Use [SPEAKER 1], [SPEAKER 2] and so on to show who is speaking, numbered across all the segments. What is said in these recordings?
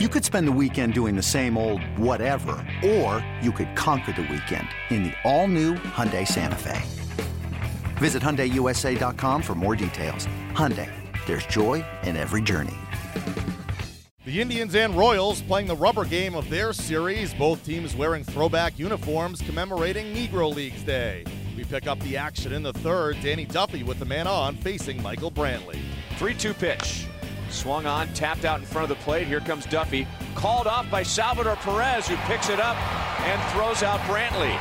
[SPEAKER 1] You could spend the weekend doing the same old whatever, or you could conquer the weekend in the all-new Hyundai Santa Fe. Visit HyundaiUSA.com for more details. Hyundai, there's joy in every journey.
[SPEAKER 2] The Indians and Royals playing the rubber game of their series, both teams wearing throwback uniforms commemorating Negro Leagues Day. We pick up the action in the third. Danny Duffy with the man on facing Michael Brantley.
[SPEAKER 3] 3 2 pitch. Swung on, tapped out in front of the plate. Here comes Duffy. Called off by Salvador Perez, who picks it up and throws out Brantley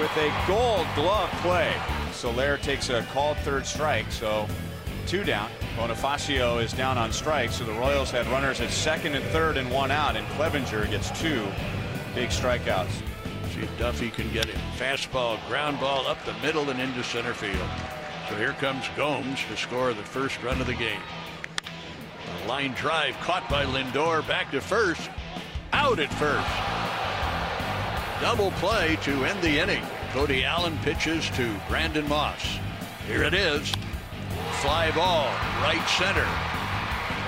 [SPEAKER 3] with a gold glove play. Soler takes a called third strike, so two down. Bonifacio is down on strikes, so the Royals had runners at second and third and one out, and Clevinger gets two big strikeouts.
[SPEAKER 4] See if Duffy can get it. Fastball, ground ball up the middle and into center field. So here comes Gomes to score the first run of the game. Line drive caught by Lindor back to first. Out at first. Double play to end the inning. Cody Allen pitches to Brandon Moss. Here it is. Fly ball, right center.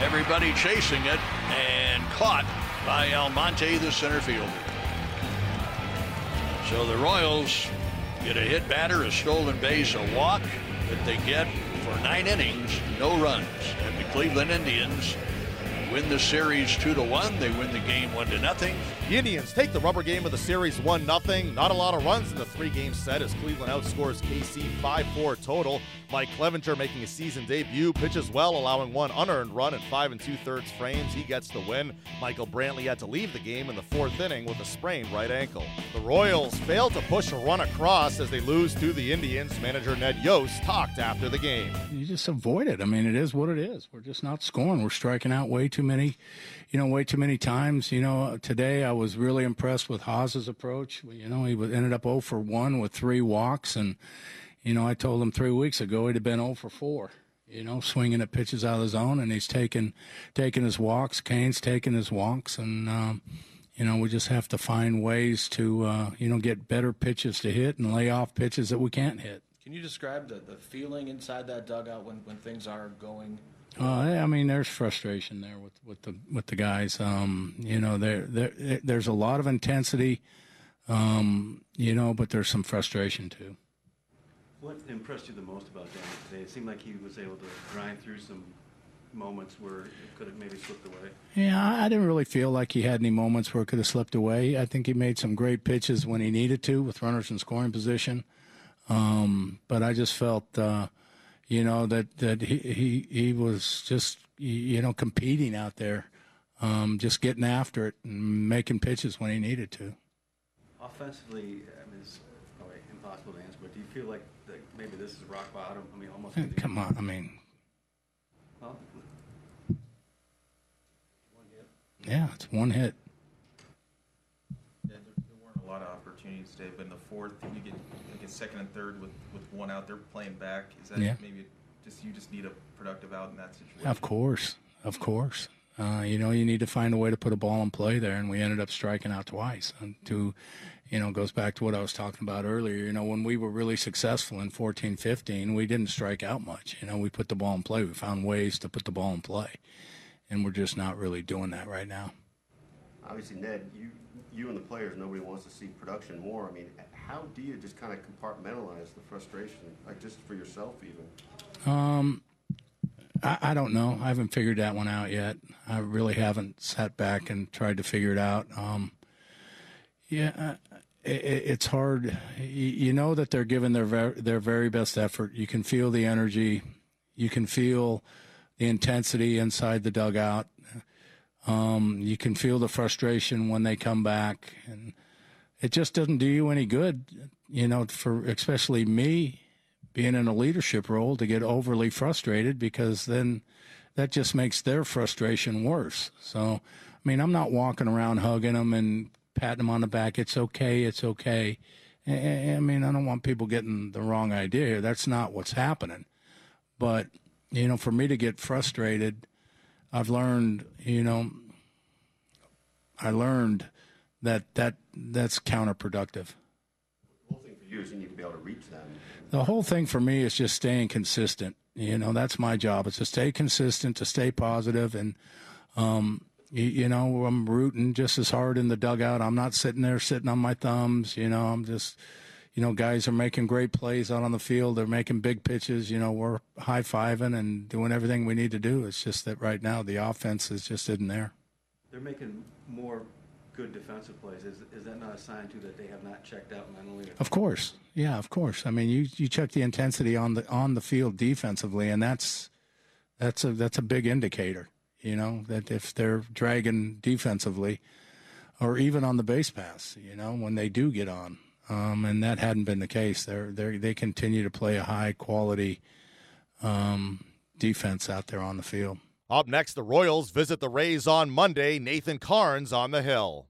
[SPEAKER 4] Everybody chasing it and caught by Almonte, the center fielder. So the Royals get a hit batter, a stolen base, a walk that they get for nine innings, no runs. Cleveland Indians win the series two to one. They win the game one to nothing.
[SPEAKER 2] The Indians take the rubber game of the series 1 0. Not a lot of runs in the three game set as Cleveland outscores KC 5 4 total. Mike Clevinger making a season debut, pitches well, allowing one unearned run in five and two thirds frames. He gets the win. Michael Brantley had to leave the game in the fourth inning with a sprained right ankle. The Royals fail to push a run across as they lose to the Indians. Manager Ned Yost talked after the game.
[SPEAKER 5] You just avoid it. I mean, it is what it is. We're just not scoring. We're striking out way too many, you know, way too many times. You know, today I was really impressed with Haas's approach. You know, he ended up 0 for 1 with three walks. And, you know, I told him three weeks ago he'd have been 0 for 4, you know, swinging at pitches out of the zone. And he's taking, taking his walks. Cain's taking his walks. And, um, you know, we just have to find ways to, uh, you know, get better pitches to hit and lay off pitches that we can't hit.
[SPEAKER 6] Can you describe the, the feeling inside that dugout when, when things are going
[SPEAKER 5] uh, I mean, there's frustration there with, with the with the guys. Um, you know, there, there there's a lot of intensity, um, you know, but there's some frustration too.
[SPEAKER 7] What impressed you the most about Danny today? It seemed like he was able to grind through some moments where it could have maybe slipped away.
[SPEAKER 5] Yeah, I didn't really feel like he had any moments where it could have slipped away. I think he made some great pitches when he needed to with runners in scoring position. Um, but I just felt. Uh, you know that that he he, he was just you know competing out there, um, just getting after it and making pitches when he needed to.
[SPEAKER 7] Offensively, I mean, it's probably impossible to answer, but do you feel like that maybe this is rock bottom? I mean, almost.
[SPEAKER 5] Come on, I mean.
[SPEAKER 7] Huh?
[SPEAKER 5] Yeah, it's one hit.
[SPEAKER 8] Yeah, there, there weren't a lot of opportunities today, but in the fourth, you get second and third with, with one out there playing back. Is that
[SPEAKER 5] Yeah.
[SPEAKER 8] maybe just you just need a productive out in that situation?
[SPEAKER 5] Of course, of course. Uh, you know, you need to find a way to put a ball in play there, and we ended up striking out twice. And to, you know, goes back to what I was talking about earlier. You know, when we were really successful in 14, 15, we didn't strike out much. You know, we put the ball in play. We found ways to put the ball in play, and we're just not really doing that right now.
[SPEAKER 9] Obviously, Ned, you you and the players, nobody wants to see production more. I mean, how do you just kind of compartmentalize the frustration, like just for yourself, even?
[SPEAKER 5] Um, I, I don't know. I haven't figured that one out yet. I really haven't sat back and tried to figure it out. Um, yeah, it, it's hard. You, know that they're giving their their very best effort. You can feel the energy. You can feel the intensity inside the dugout. Um, you can feel the frustration when they come back, and it just doesn't do you any good. You know, for especially me being in a leadership role to get overly frustrated because then that just makes their frustration worse. So, I mean, I'm not walking around hugging them and patting them on the back. It's okay. It's okay. I mean, I don't want people getting the wrong idea here. That's not what's happening. But, you know, for me to get frustrated, I've learned, you know, I learned that that that's counterproductive.
[SPEAKER 9] The whole thing for you is you need to be able to reach them.
[SPEAKER 5] The whole thing for me is just staying consistent. You know, that's my job. Is to stay consistent, to stay positive, and um, you, you know, I'm rooting just as hard in the dugout. I'm not sitting there sitting on my thumbs. You know, I'm just, you know, guys are making great plays out on the field. They're making big pitches. You know, we're high fiving and doing everything we need to do. It's just that right now the offense is just isn't there.
[SPEAKER 7] They're making more good defensive plays. Is, is that not a sign too that they have not checked out mentally?
[SPEAKER 5] Of course, yeah, of course. I mean, you you check the intensity on the on the field defensively, and that's that's a that's a big indicator. You know that if they're dragging defensively, or even on the base pass, you know when they do get on, um, and that hadn't been the case. They're they they continue to play a high quality um, defense out there on the field.
[SPEAKER 2] Up next, the Royals visit the Rays on Monday. Nathan Karns on the hill.